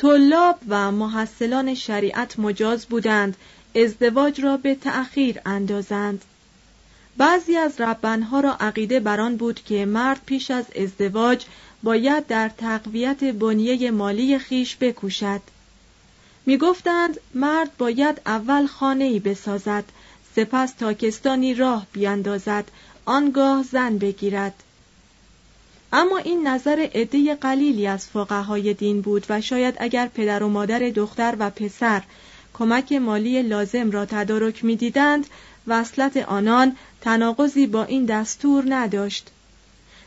طلاب و محصلان شریعت مجاز بودند ازدواج را به تأخیر اندازند. بعضی از ربنها را عقیده بران بود که مرد پیش از ازدواج باید در تقویت بنیه مالی خیش بکوشد. می گفتند مرد باید اول خانه‌ای بسازد سپس تاکستانی راه بیاندازد آنگاه زن بگیرد. اما این نظر عده قلیلی از فقهای دین بود و شاید اگر پدر و مادر دختر و پسر کمک مالی لازم را تدارک می‌دیدند وصلت آنان تناقضی با این دستور نداشت.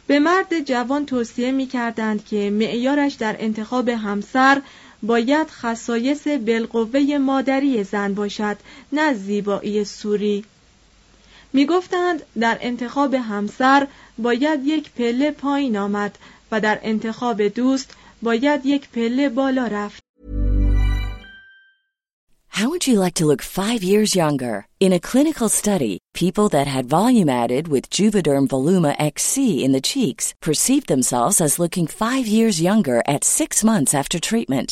به مرد جوان توصیه می کردند که معیارش در انتخاب همسر باید خصایص بالقوه مادری زن باشد نه زیبایی سوری. می گفتند در انتخاب همسر باید یک پله پایین آمد و در انتخاب دوست باید یک پله بالا رفت. How would you like to look five years younger? In a clinical study, people that had volume added with Juvederm Voluma XC in the cheeks perceived themselves as looking five years younger at six months after treatment.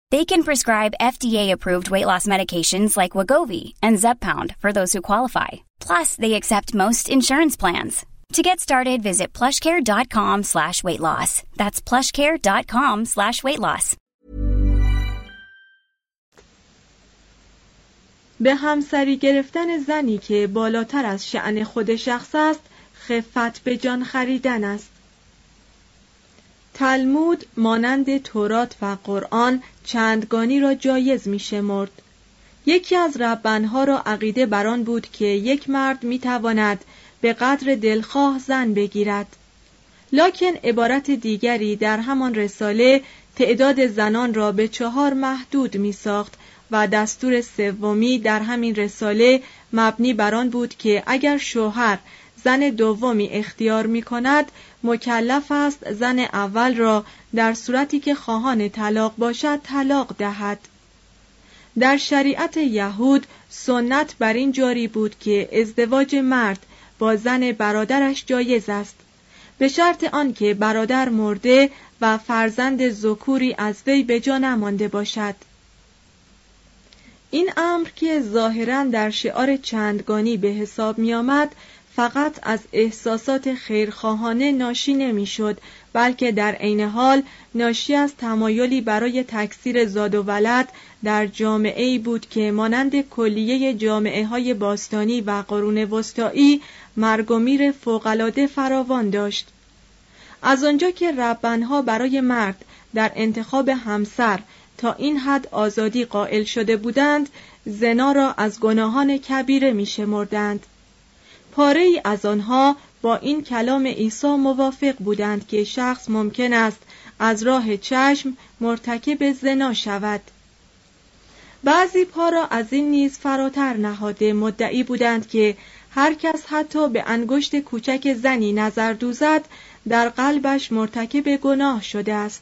They can prescribe FDA-approved weight loss medications like Wagovi and Zepbound for those who qualify. Plus, they accept most insurance plans. To get started, visit plushcare.com slash weight loss. That's plushcare.com slash weight loss. به همسری گرفتن زنی که بالاتر از شعن خود شخص است خفت به جان خریدن است تلمود مانند تورات و قرآن چندگانی را جایز می شمرد. یکی از ربنها را عقیده بران بود که یک مرد می تواند به قدر دلخواه زن بگیرد لکن عبارت دیگری در همان رساله تعداد زنان را به چهار محدود می ساخت و دستور سومی در همین رساله مبنی بر آن بود که اگر شوهر زن دومی اختیار می کند مکلف است زن اول را در صورتی که خواهان طلاق باشد طلاق دهد. در شریعت یهود سنت بر این جاری بود که ازدواج مرد با زن برادرش جایز است. به شرط آنکه برادر مرده و فرزند ذکوری از وی به جا نمانده باشد. این امر که ظاهرا در شعار چندگانی به حساب می آمد فقط از احساسات خیرخواهانه ناشی نمی‌شد بلکه در عین حال ناشی از تمایلی برای تکثیر زاد و ولد در جامعه ای بود که مانند کلیه جامعه های باستانی و قرون وسطایی مرگ و میر فوقالعاده فراوان داشت از آنجا که ربنها برای مرد در انتخاب همسر تا این حد آزادی قائل شده بودند زنا را از گناهان کبیره می شمردند. پاره ای از آنها با این کلام عیسی موافق بودند که شخص ممکن است از راه چشم مرتکب زنا شود. بعضی پا را از این نیز فراتر نهاده مدعی بودند که هر کس حتی به انگشت کوچک زنی نظر دوزد در قلبش مرتکب گناه شده است.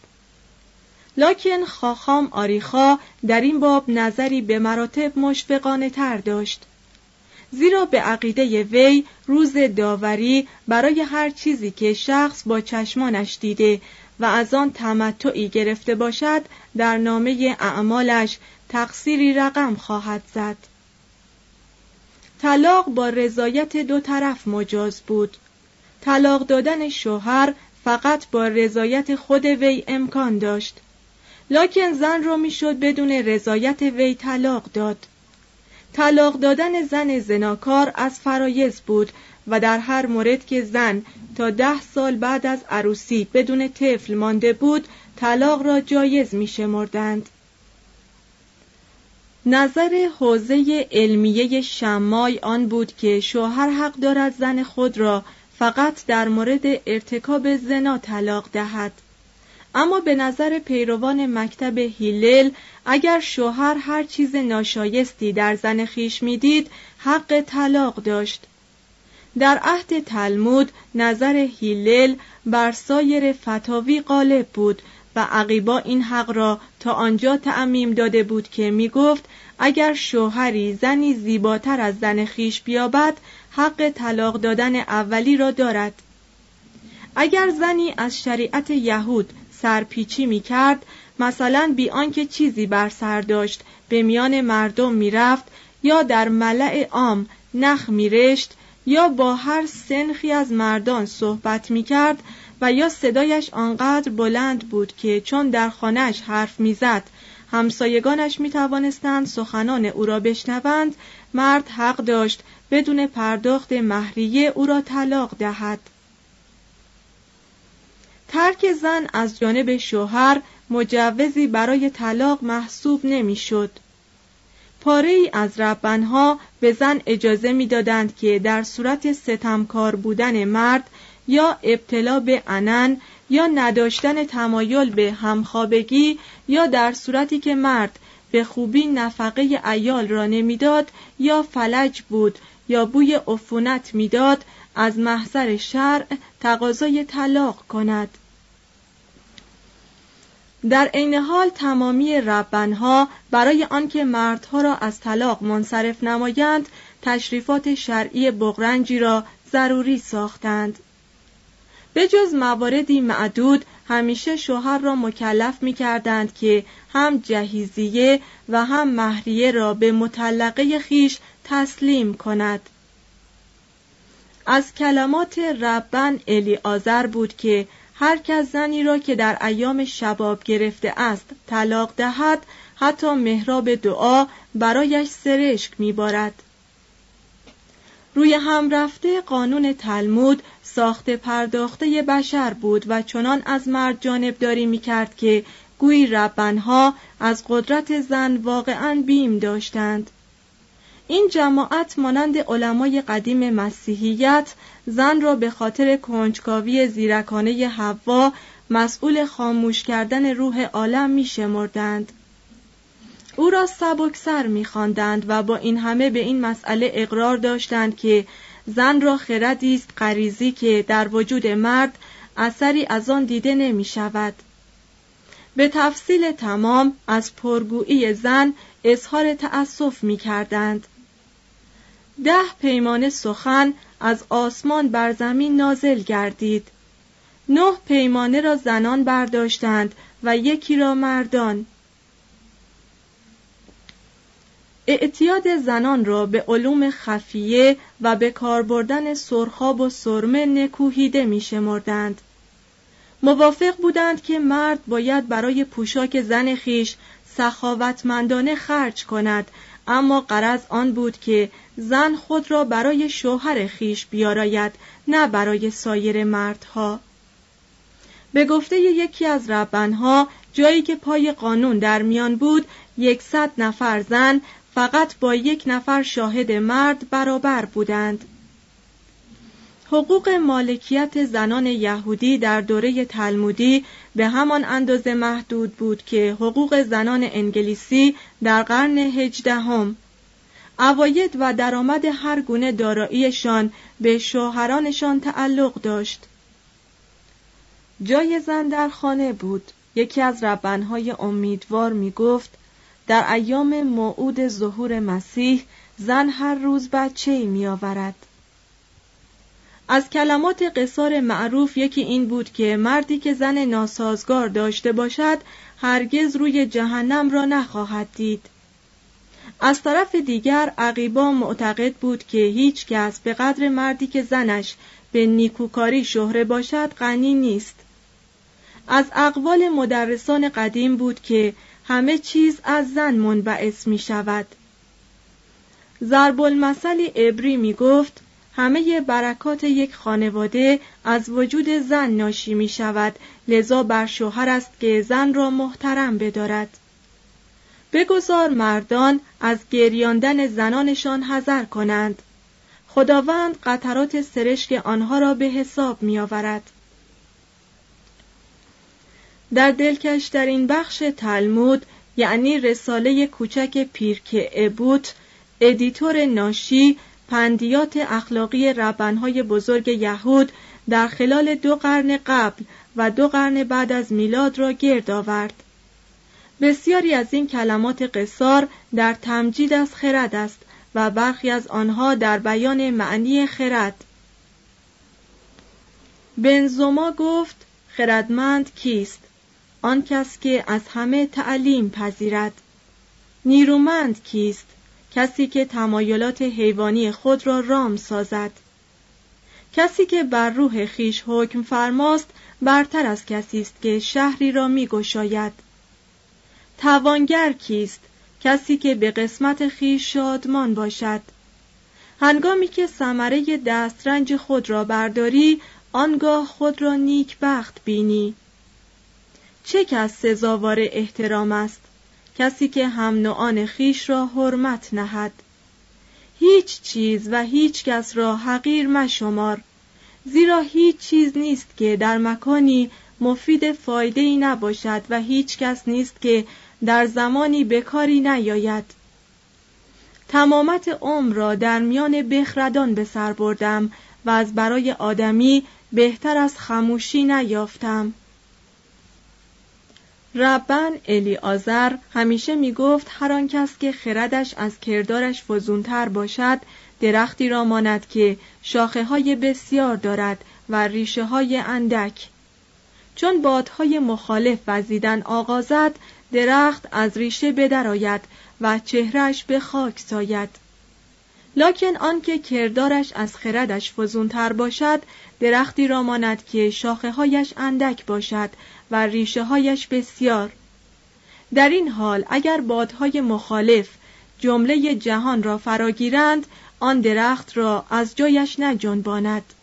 لکن خاخام آریخا در این باب نظری به مراتب مشفقانه تر داشت. زیرا به عقیده وی روز داوری برای هر چیزی که شخص با چشمانش دیده و از آن تمتعی گرفته باشد در نامه اعمالش تقصیری رقم خواهد زد. طلاق با رضایت دو طرف مجاز بود. طلاق دادن شوهر فقط با رضایت خود وی امکان داشت. لکن زن را می‌شد بدون رضایت وی طلاق داد. طلاق دادن زن زناکار از فرایز بود و در هر مورد که زن تا ده سال بعد از عروسی بدون طفل مانده بود طلاق را جایز می شمردند. نظر حوزه علمیه شمای آن بود که شوهر حق دارد زن خود را فقط در مورد ارتکاب زنا طلاق دهد اما به نظر پیروان مکتب هیلل اگر شوهر هر چیز ناشایستی در زن خیش می‌دید حق طلاق داشت. در عهد تلمود نظر هیلل بر سایر فتاوی غالب بود و عقیبا این حق را تا آنجا تعمیم داده بود که می گفت اگر شوهری زنی زیباتر از زن خیش بیابد حق طلاق دادن اولی را دارد. اگر زنی از شریعت یهود سرپیچی می کرد مثلا بی آنکه چیزی بر سر داشت به میان مردم می‌رفت یا در ملع عام نخ میرشت یا با هر سنخی از مردان صحبت می کرد و یا صدایش آنقدر بلند بود که چون در خانهش حرف می‌زد همسایگانش می توانستند سخنان او را بشنوند مرد حق داشت بدون پرداخت مهریه او را طلاق دهد. ترک زن از جانب شوهر مجوزی برای طلاق محسوب نمی‌شد. پاره ای از ربنها به زن اجازه می‌دادند که در صورت ستمکار بودن مرد یا ابتلا به انن یا نداشتن تمایل به همخوابگی یا در صورتی که مرد به خوبی نفقه ایال را نمی‌داد یا فلج بود یا بوی عفونت می‌داد از محضر شرع تقاضای طلاق کند. در عین حال تمامی ربنها برای آنکه مردها را از طلاق منصرف نمایند تشریفات شرعی بغرنجی را ضروری ساختند. به جز مواردی معدود همیشه شوهر را مکلف می کردند که هم جهیزیه و هم مهریه را به مطلقه خیش تسلیم کند. از کلمات ربن الی آذر بود که هر کس زنی را که در ایام شباب گرفته است طلاق دهد حتی محراب دعا برایش سرشک میبارد. روی هم رفته قانون تلمود ساخت پرداخته بشر بود و چنان از مرد جانبداری می کرد که گویی ربنها از قدرت زن واقعا بیم داشتند. این جماعت مانند علمای قدیم مسیحیت زن را به خاطر کنجکاوی زیرکانه حوا مسئول خاموش کردن روح عالم می شمردند. او را سبکسر می خواندند و با این همه به این مسئله اقرار داشتند که زن را خردی است غریزی که در وجود مرد اثری از آن دیده نمی شود. به تفصیل تمام از پرگویی زن اظهار تأسف می کردند. ده پیمانه سخن از آسمان بر زمین نازل گردید نه پیمانه را زنان برداشتند و یکی را مردان اعتیاد زنان را به علوم خفیه و به کار بردن سرخاب و سرمه نکوهیده می شمردند. موافق بودند که مرد باید برای پوشاک زن خیش سخاوتمندانه خرج کند اما قرض آن بود که زن خود را برای شوهر خیش بیاراید نه برای سایر مردها. به گفته یکی از ربنها جایی که پای قانون در میان بود یکصد نفر زن فقط با یک نفر شاهد مرد برابر بودند. حقوق مالکیت زنان یهودی در دوره تلمودی به همان اندازه محدود بود که حقوق زنان انگلیسی در قرن هجدهم. اواید و درآمد هر گونه داراییشان به شوهرانشان تعلق داشت. جای زن در خانه بود. یکی از ربنهای امیدوار می گفت در ایام موعود ظهور مسیح زن هر روز بچه می آورد. از کلمات قصار معروف یکی این بود که مردی که زن ناسازگار داشته باشد هرگز روی جهنم را نخواهد دید. از طرف دیگر عقیبا معتقد بود که هیچ کس به قدر مردی که زنش به نیکوکاری شهره باشد غنی نیست. از اقوال مدرسان قدیم بود که همه چیز از زن منبعث می شود. ضرب المثل عبری می گفت همه برکات یک خانواده از وجود زن ناشی می شود. لذا بر شوهر است که زن را محترم بدارد. بگذار مردان از گریاندن زنانشان حذر کنند. خداوند قطرات سرشک آنها را به حساب می آورد. در دلکش در این بخش تلمود یعنی رساله کوچک پیرک ابوت ادیتور ناشی پندیات اخلاقی ربنهای بزرگ یهود در خلال دو قرن قبل و دو قرن بعد از میلاد را گرد آورد. بسیاری از این کلمات قصار در تمجید از خرد است و برخی از آنها در بیان معنی خرد. بنزوما گفت خردمند کیست؟ آن کس که از همه تعلیم پذیرد. نیرومند کیست؟ کسی که تمایلات حیوانی خود را رام سازد. کسی که بر روح خیش حکم فرماست برتر از کسی است که شهری را میگشاید. توانگر کیست؟ کسی که به قسمت خیش شادمان باشد. هنگامی که ثمره دسترنج خود را برداری آنگاه خود را نیک بخت بینی. چه کس سزاوار احترام است؟ کسی که هم نوعان خیش را حرمت نهد. هیچ چیز و هیچ کس را حقیر مشمار زیرا هیچ چیز نیست که در مکانی مفید فایده ای نباشد و هیچ کس نیست که در زمانی بکاری نیاید. تمامت عمر را در میان بخردان به سر بردم و از برای آدمی بهتر از خموشی نیافتم. ربن الی آزر همیشه می گفت هر آن کس که خردش از کردارش فزونتر باشد درختی را ماند که شاخه های بسیار دارد و ریشه های اندک. چون بادهای مخالف وزیدن آغازد درخت از ریشه بدرآید و چهرش به خاک ساید. لکن آنکه کردارش از خردش فزونتر باشد درختی را ماند که شاخه هایش اندک باشد و ریشه هایش بسیار. در این حال اگر بادهای مخالف جمله جهان را فراگیرند آن درخت را از جایش نجنباند.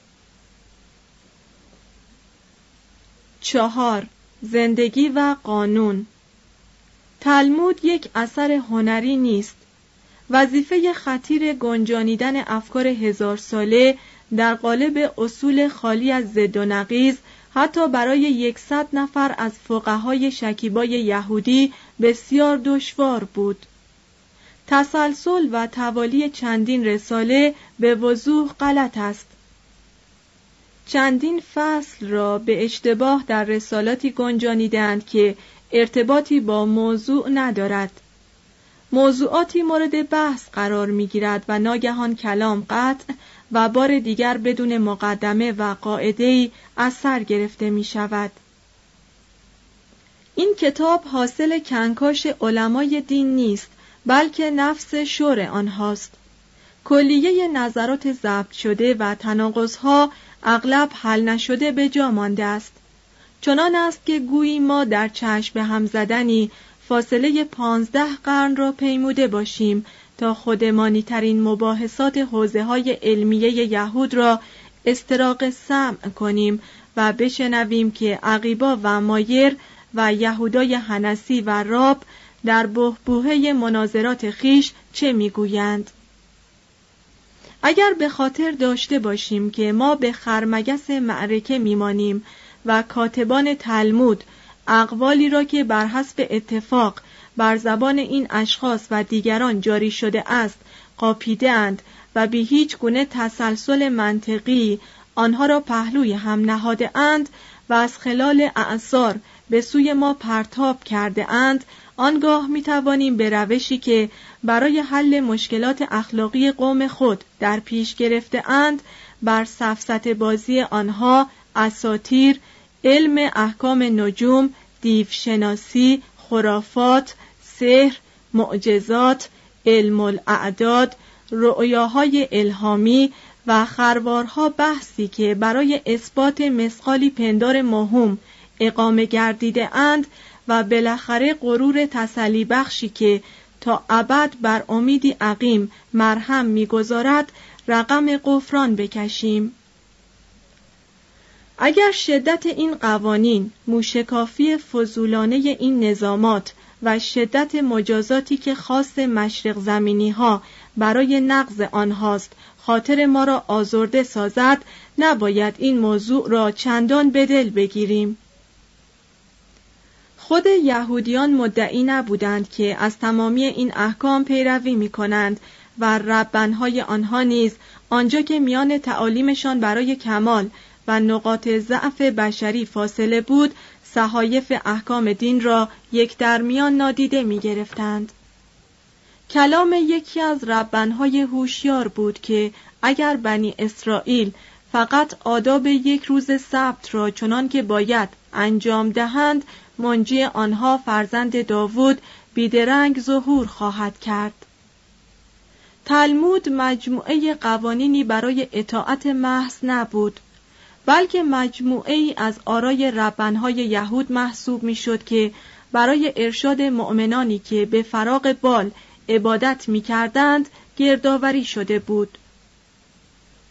چهار زندگی و قانون. تلمود یک اثر هنری نیست. وظیفه خطیر گنجانیدن افکار هزار ساله در قالب اصول خالی از زد و نقیز حتی برای یکصد نفر از فقهای شکیبای یهودی بسیار دشوار بود. تسلسل و توالی چندین رساله به وضوح غلط است. چندین فصل را به اشتباه در رسالاتی گنجانیدند که ارتباطی با موضوع ندارد. موضوعاتی مورد بحث قرار می گیرد و ناگهان کلام قطع و بار دیگر بدون مقدمه و قاعده‌ای از سر گرفته می شود. این کتاب حاصل کنکاش علمای دین نیست بلکه نفس شور آنهاست کلیه نظرات ضبط شده و تناقضها اغلب حل نشده به جا مانده است چنان است که گویی ما در چشم به هم زدنی فاصله پانزده قرن را پیموده باشیم تا خودمانی ترین مباحثات حوزه های علمیه یهود را استراق سمع کنیم و بشنویم که عقیبا و مایر و یهودای هنسی و راب در بهبوهه مناظرات خیش چه می‌گویند؟ اگر به خاطر داشته باشیم که ما به خرمگس معرکه میمانیم و کاتبان تلمود اقوالی را که بر حسب اتفاق بر زبان این اشخاص و دیگران جاری شده است قاپیده اند و به هیچ گونه تسلسل منطقی آنها را پهلوی هم نهاده اند و از خلال اعثار به سوی ما پرتاب کرده اند. آنگاه می توانیم به روشی که برای حل مشکلات اخلاقی قوم خود در پیش گرفته اند بر سفست بازی آنها اساتیر علم احکام نجوم دیوشناسی خرافات سحر معجزات علم الاعداد رؤیاهای الهامی و خروارها بحثی که برای اثبات مسقالی پندار مهم اقامه گردیده اند و بالاخره غرور تسلی بخشی که تا ابد بر امیدی عقیم مرهم می‌گذارد رقم قفران بکشیم. اگر شدت این قوانین موشکافی فضولانه این نظامات و شدت مجازاتی که خاص مشرق زمینی ها برای نقض آنهاست. خاطر ما را آزرده سازد. نباید این موضوع را چندان به دل بگیریم. خود یهودیان مدعی نبودند که از تمامی این احکام پیروی می کنند و ربنهای آنها نیز آنجا که میان تعالیمشان برای کمال و نقاط ضعف بشری فاصله بود صحایف احکام دین را یک درمیان نادیده می گرفتند. کلام یکی از ربنهای هوشیار بود که اگر بنی اسرائیل فقط آداب یک روز سبت را چنان که باید انجام دهند منجی آنها فرزند داوود بیدرنگ ظهور خواهد کرد تلمود مجموعه قوانینی برای اطاعت محض نبود بلکه مجموعه ای از آرای ربنهای یهود محسوب می‌شد که برای ارشاد مؤمنانی که به فراغ بال عبادت می کردند گردآوری شده بود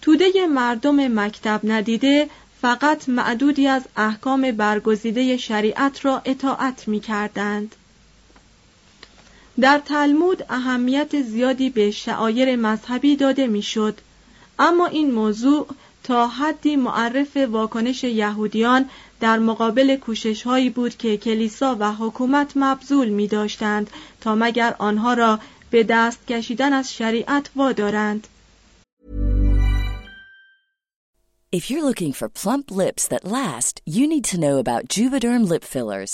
توده مردم مکتب ندیده فقط معدودی از احکام برگزیده شریعت را اطاعت می کردند. در تلمود اهمیت زیادی به شعایر مذهبی داده می‌شد اما این موضوع تا حدی معرف واکنش یهودیان در مقابل کوشش هایی بود که کلیسا و حکومت مبذول می داشتند تا مگر آنها را به دست کشیدن از شریعت وادارند. If you're looking for plump lips that last, you need to know about Juvederm lip fillers.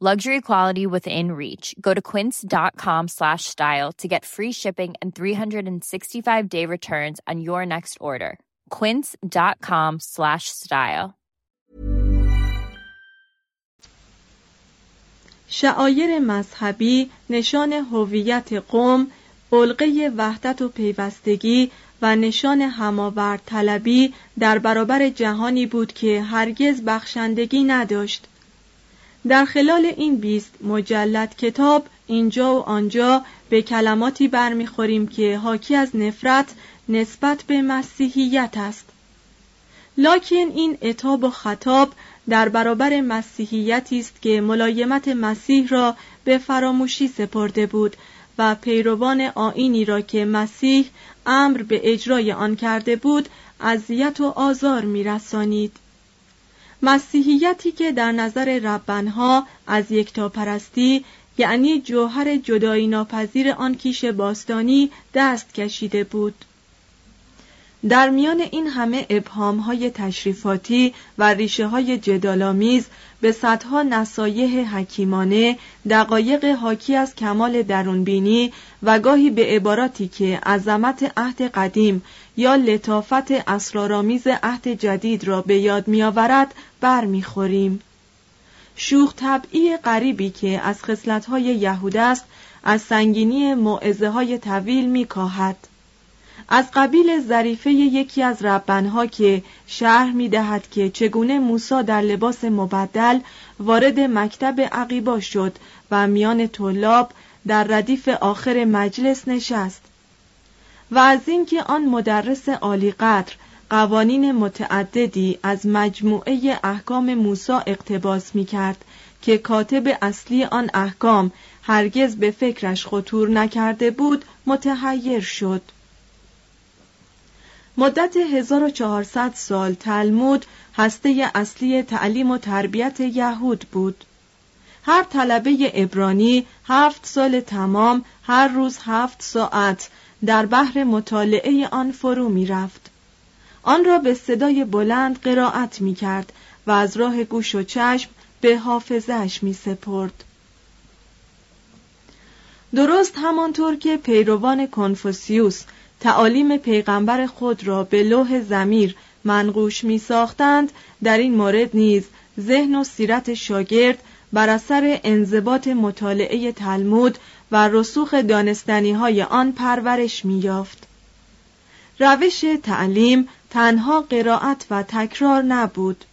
Luxury quality within reach. Go to quince.com slash style to get free shipping and 365 day returns on your next order. quince.com slash style شعایر مذهبی نشان هویت قوم، علقه وحدت و پیوستگی و نشان هماورد طلبی در برابر جهانی بود که هرگز بخشندگی نداشت. در خلال این بیست مجلد کتاب اینجا و آنجا به کلماتی برمیخوریم که حاکی از نفرت نسبت به مسیحیت است. لکن این اتاب و خطاب در برابر مسیحیتی است که ملایمت مسیح را به فراموشی سپرده بود و پیروان آینی را که مسیح امر به اجرای آن کرده بود اذیت و آزار میرسانید. مسیحیتی که در نظر ربنها از یکتاپرستی یعنی جوهر جدایی ناپذیر آن کیش باستانی دست کشیده بود. در میان این همه ابهام های تشریفاتی و ریشه های جدالامیز به صدها نصایح حکیمانه دقایق حاکی از کمال درونبینی و گاهی به عباراتی که عظمت عهد قدیم یا لطافت اسرارآمیز عهد جدید را به یاد میآورد برمیخوریم. شوخ طبعی غریبی که از خصلت‌های یهود است از سنگینی معزه های طویل میکاهد. از قبیل ظریفه یکی از ربنها که شرح می دهد که چگونه موسا در لباس مبدل وارد مکتب عقیبا شد و میان طلاب در ردیف آخر مجلس نشست. و از اینکه آن مدرس عالی قدر قوانین متعددی از مجموعه احکام موسا اقتباس می کرد که کاتب اصلی آن احکام هرگز به فکرش خطور نکرده بود متحیر شد. مدت 1400 سال تلمود هسته اصلی تعلیم و تربیت یهود بود. هر طلبه ابرانی هفت سال تمام هر روز هفت ساعت در بحر مطالعه آن فرو می رفت. آن را به صدای بلند قرائت می کرد و از راه گوش و چشم به حافظش می سپرد. درست همانطور که پیروان کنفوسیوس تعالیم پیغمبر خود را به لوح زمیر منقوش می ساختند در این مورد نیز ذهن و سیرت شاگرد بر اثر انضباط مطالعه تلمود و رسوخ دانستنی های آن پرورش می یافت. روش تعلیم تنها قرائت و تکرار نبود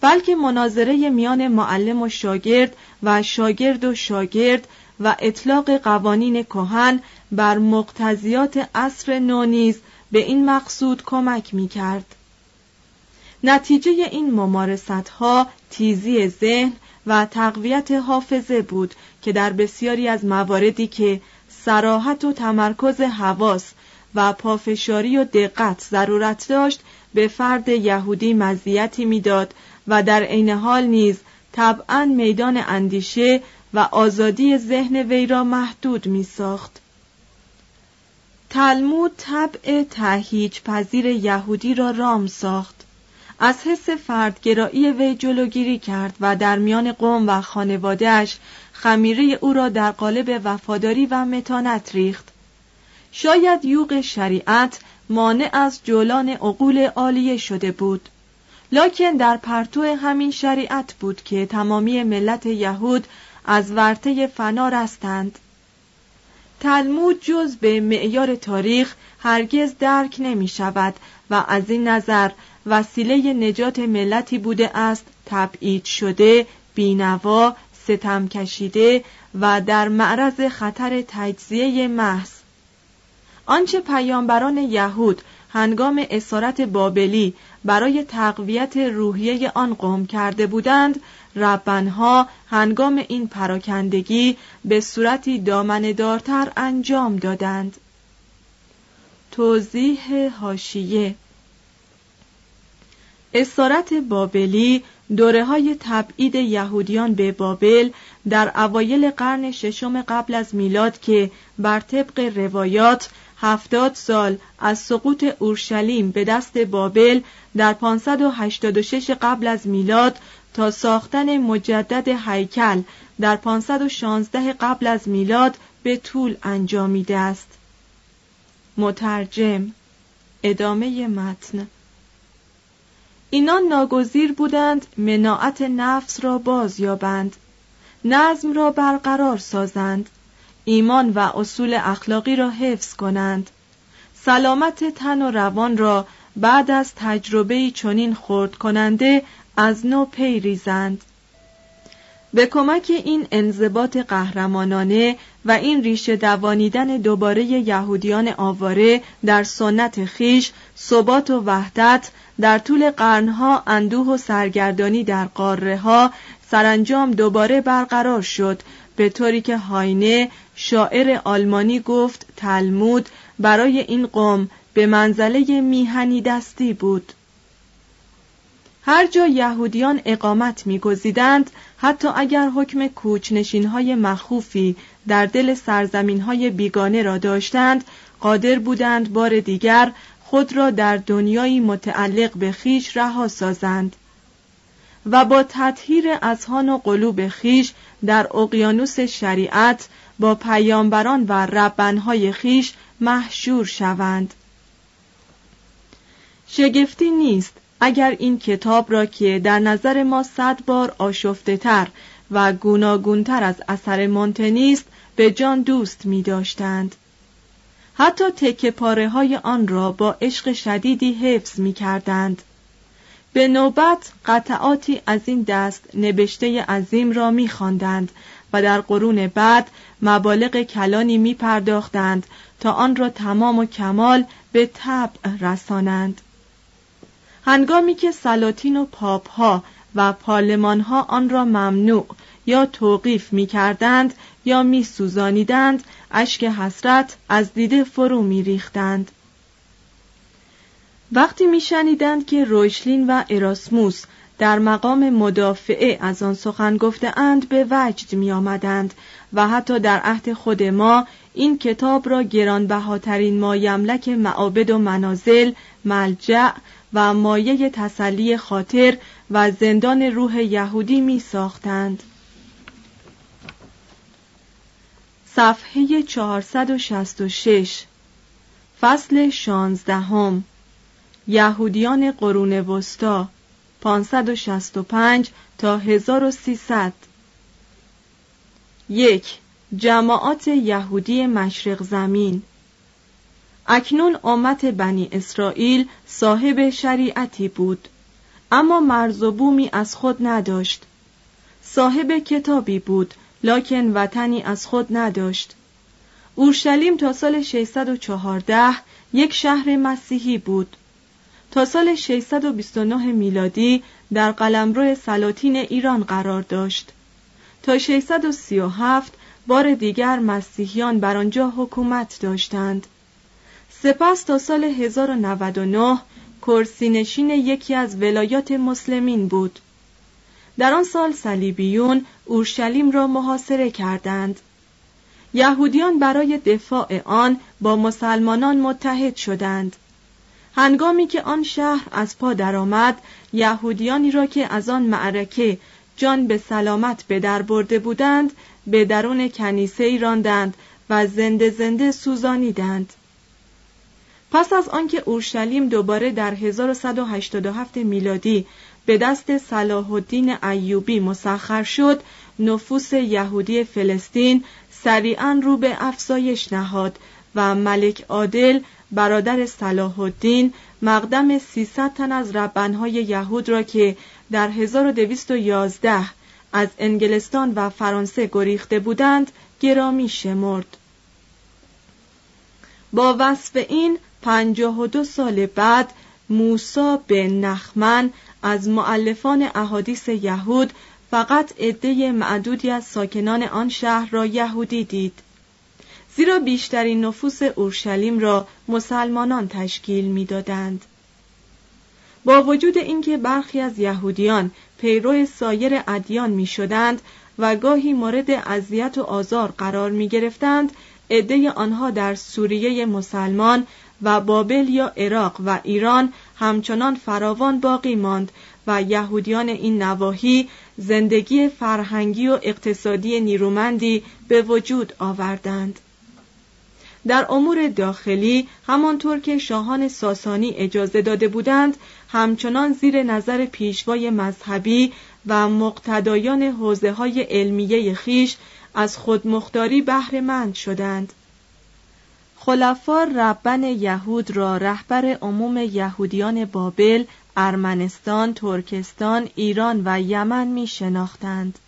بلکه مناظره میان معلم و شاگرد و شاگرد و شاگرد و اطلاق قوانین کهن بر مقتضیات عصر نو نیز به این مقصود کمک می کرد. نتیجه این ممارست ها تیزی ذهن و تقویت حافظه بود که در بسیاری از مواردی که سراحت و تمرکز حواس و پافشاری و دقت ضرورت داشت به فرد یهودی مزیتی می‌داد و در عین حال نیز طبعا میدان اندیشه و آزادی ذهن وی را محدود می ساخت. تلمود طبع تهیج پذیر یهودی را رام ساخت از حس فردگرایی وی جلوگیری کرد و در میان قوم و خانوادهش خمیره او را در قالب وفاداری و متانت ریخت. شاید یوغ شریعت مانع از جولان عقول عالیه شده بود. لکن در پرتو همین شریعت بود که تمامی ملت یهود از ورطه فنا رستند. تلمود جز به معیار تاریخ هرگز درک نمی شود و از این نظر وسیله نجات ملتی بوده است تبعید شده بینوا ستم کشیده و در معرض خطر تجزیه محض. آنچه پیامبران یهود هنگام اسارت بابلی برای تقویت روحیه آن قوم کرده بودند ربنها هنگام این پراکندگی به صورتی دارتر انجام دادند. توضیح هاشیه اسارت بابلی دوره های تبعید یهودیان به بابل در اوایل قرن ششم قبل از میلاد که بر طبق روایات هفتاد سال از سقوط اورشلیم به دست بابل در 586 قبل از میلاد تا ساختن مجدد هیکل در 516 قبل از میلاد به طول انجامیده است. مترجم ادامه متن. اینان ناگزیر بودند مناعت نفس را باز یابند نظم را برقرار سازند ایمان و اصول اخلاقی را حفظ کنند. سلامت تن و روان را بعد از تجربه چنین خورد کننده از نو پی ریزند. به کمک این انضباط قهرمانانه و این ریشه دوانیدن دوباره یهودیان آواره در سنت خیش ثبات و وحدت در طول قرنها اندوه و سرگردانی در قاره ها سرانجام دوباره برقرار شد به طوری که هاینه شاعر آلمانی گفت تلمود برای این قوم به منزله میهنی دستی بود. هر جا یهودیان اقامت میگزیدند حتی اگر حکم کوچنشین های مخوفی در دل سرزمین های بیگانه را داشتند قادر بودند بار دیگر خود را در دنیایی متعلق به خیش رها سازند و با تطهیر اذهان و قلوب خیش در اقیانوس شریعت با پیامبران و ربنهای خیش محشور شوند شگفتی نیست اگر این کتاب را که در نظر ما صد بار آشفته تر و گوناگونتر از اثر مونتنیست به جان دوست می داشتند. حتی تکه پاره های آن را با عشق شدیدی حفظ می کردند. به نوبت قطعاتی از این دست نبشته عظیم را می خواندند و در قرون بعد مبالغ کلانی می پرداختند تا آن را تمام و کمال به طبع رسانند. هنگامی که سلاطین و پاپ ها و پارلمان ها آن را ممنوع یا توقیف می کردند یا می سوزانیدند اشک حسرت از دیده فرو می ریختند. وقتی می شنیدند که رویشلین و اراسموس در مقام مدافعه از آن سخن گفته اند به وجد می آمدند و حتی در عهد خود ما این کتاب را گرانبهاترین مایملک معابد و منازل ملجع و مایه تسلی خاطر و زندان روح یهودی می ساختند. صفحه 466 فصل شانزدهم یهودیان قرون وسطا 565 تا 1300 یک جماعات یهودی مشرق زمین. اکنون امت بنی اسرائیل صاحب شریعتی بود اما مرز و بومی از خود نداشت. صاحب کتابی بود لکن وطنی از خود نداشت. اورشلیم تا سال 614 یک شهر مسیحی بود. تا سال 629 میلادی در قلمرو سلاطین ایران قرار داشت. تا 637 بار دیگر مسیحیان بر آنجا حکومت داشتند. سپس تا سال 1099 کرسینشین یکی از ولایات مسلمین بود. در آن سال صلیبیون اورشلیم را محاصره کردند. یهودیان برای دفاع آن با مسلمانان متحد شدند. هنگامی که آن شهر از پا درآمد یهودیانی را که از آن معرکه جان به سلامت به در برده بودند به درون کنیسه ای راندند و زنده زنده سوزانیدند. پس از آنکه اورشلیم دوباره در 1187 میلادی به دست صلاح الدین ایوبی مسخر شد. نفوس یهودی فلسطین سریعا رو به افزایش نهاد و ملک عادل برادر صلاح الدین مقدم 300 تن از ربنهای یهود را که در 1211 از انگلستان و فرانسه گریخته بودند گرامی شمرد. با وصف این پنجاه و دو سال بعد موسا به نخمن از معلفان احادیث یهود فقط عده معدودی از ساکنان آن شهر را یهودی دید. زیرا بیشترین نفوس اورشلیم را مسلمانان تشکیل می‌دادند. با وجود اینکه برخی از یهودیان پیرو سایر ادیان می شدند و گاهی مورد اذیت و آزار قرار می گرفتند عده آنها در سوریه مسلمان و بابل یا عراق و ایران همچنان فراوان باقی ماند و یهودیان این نواحی زندگی فرهنگی و اقتصادی نیرومندی به وجود آوردند. در امور داخلی همانطور که شاهان ساسانی اجازه داده بودند همچنان زیر نظر پیشوای مذهبی و مقتدایان حوزه های علمیه خیش از خودمختاری بهرهمند شدند. خلفا ربن یهود را رهبر عموم یهودیان بابل، ارمنستان، ترکستان، ایران و یمن می شناختند.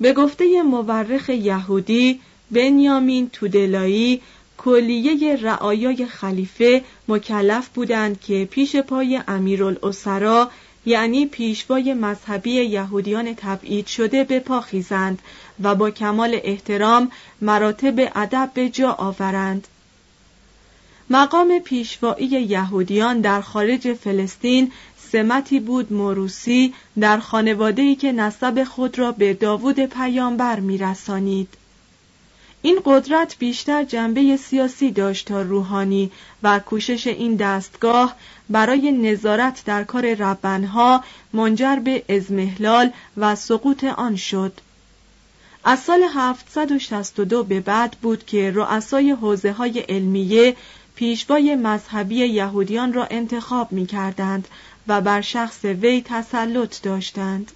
به گفته مورخ یهودی بنیامین تودلایی کلیه رعایای خلیفه مکلف بودند که پیش پای امیرالاسرا یعنی پیشوای مذهبی یهودیان تبعید شده به پا خیزند و با کمال احترام مراتب ادب به جا آورند. مقام پیشوایی یهودیان در خارج فلسطین سمتی بود موروسی در خانواده‌ای که نسب خود را به داوود پیامبر میرسانید. این قدرت بیشتر جنبه سیاسی داشت تا روحانی و کوشش این دستگاه برای نظارت در کار ربنها منجر به ازمهلال و سقوط آن شد از سال 762 به بعد بود که رؤسای حوزه های علمیه پیشوای مذهبی یهودیان را انتخاب می کردند و بر شخص وی تسلط داشتند.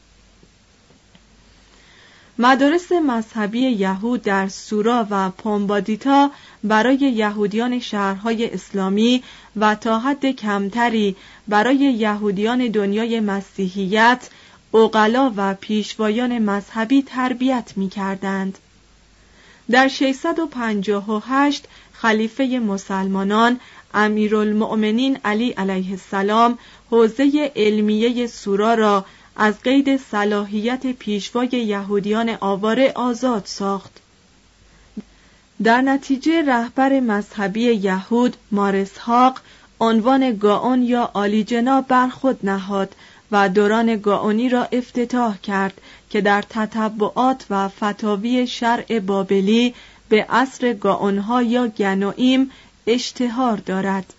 مدارس مذهبی یهود در سورا و پومبادیتا برای یهودیان شهرهای اسلامی و تا حد کمتری برای یهودیان دنیای مسیحیت اوقلا و پیشوایان مذهبی تربیت می کردند. در 658 خلیفه مسلمانان امیرالمؤمنین علی علیه السلام حوزه علمیه سورا را از قید صلاحیت پیشوای یهودیان آواره آزاد ساخت. در نتیجه رهبر مذهبی یهود مارسحاق عنوان گاون یا عالی جناب بر خود نهاد و دوران گاونی را افتتاح کرد که در تتبعات و فتاوی شرع بابلی به عصر گاونها یا گنوئیم اشتهار دارد.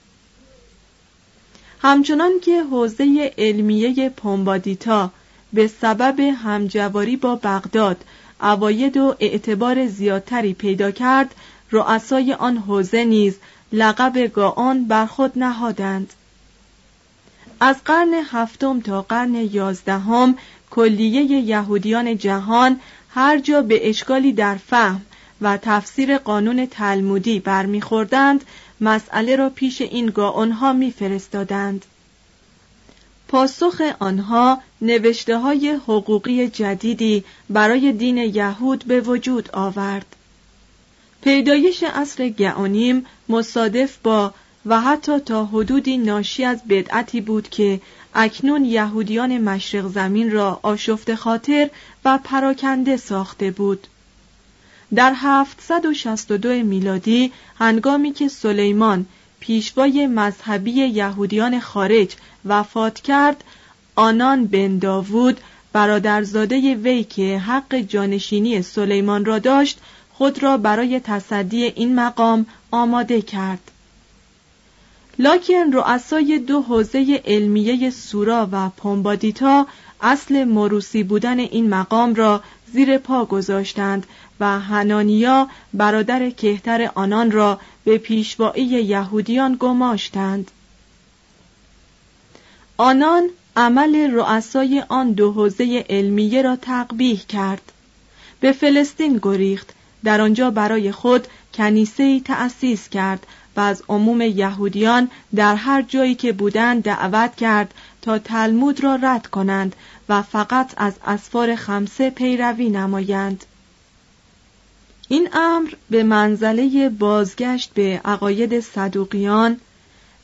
همچنان که حوزه علمیه پومبادیتا به سبب همجواری با بغداد اواید و اعتبار زیادتری پیدا کرد رؤسای آن حوزه نیز لقب گاون بر خود نهادند. از قرن هفتم تا قرن یازدهم کلیه یهودیان جهان هر جا به اشکالی در فهم و تفسیر قانون تلمودی برمیخوردند مسئله را پیش این گاونها میفرستادند. پاسخ آنها نوشته های حقوقی جدیدی برای دین یهود به وجود آورد. پیدایش اصر گعانیم مصادف با و حتی تا حدودی ناشی از بدعتی بود که اکنون یهودیان مشرق زمین را آشفت خاطر و پراکنده ساخته بود. در 762 میلادی هنگامی که سلیمان پیشوای مذهبی یهودیان خارج وفات کرد آنان بن داوود برادرزاده وی که حق جانشینی سلیمان را داشت خود را برای تصدی این مقام آماده کرد. لاکن رؤسای دو حوزه علمیه سورا و پومبادیتا اصل مروسی بودن این مقام را زیر پا گذاشتند و هنانیا برادر کهتر آنان را به پیشوایی یهودیان گماشتند. آنان عمل رؤسای آن دو حوزه علمیه را تقبیح کرد. به فلسطین گریخت. در آنجا برای خود کنیسه ای تأسیس کرد و از عموم یهودیان در هر جایی که بودند دعوت کرد تا تلمود را رد کنند و فقط از اسفار خمسه پیروی نمایند. این امر به منزله بازگشت به عقاید صدوقیان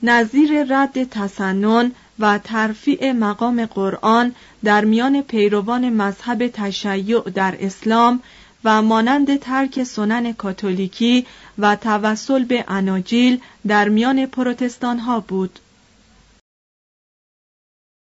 نظیر رد تسنن و ترفیع مقام قرآن در میان پیروان مذهب تشیع در اسلام و مانند ترک سنن کاتولیکی و توسل به اناجیل در میان پروتستان ها بود.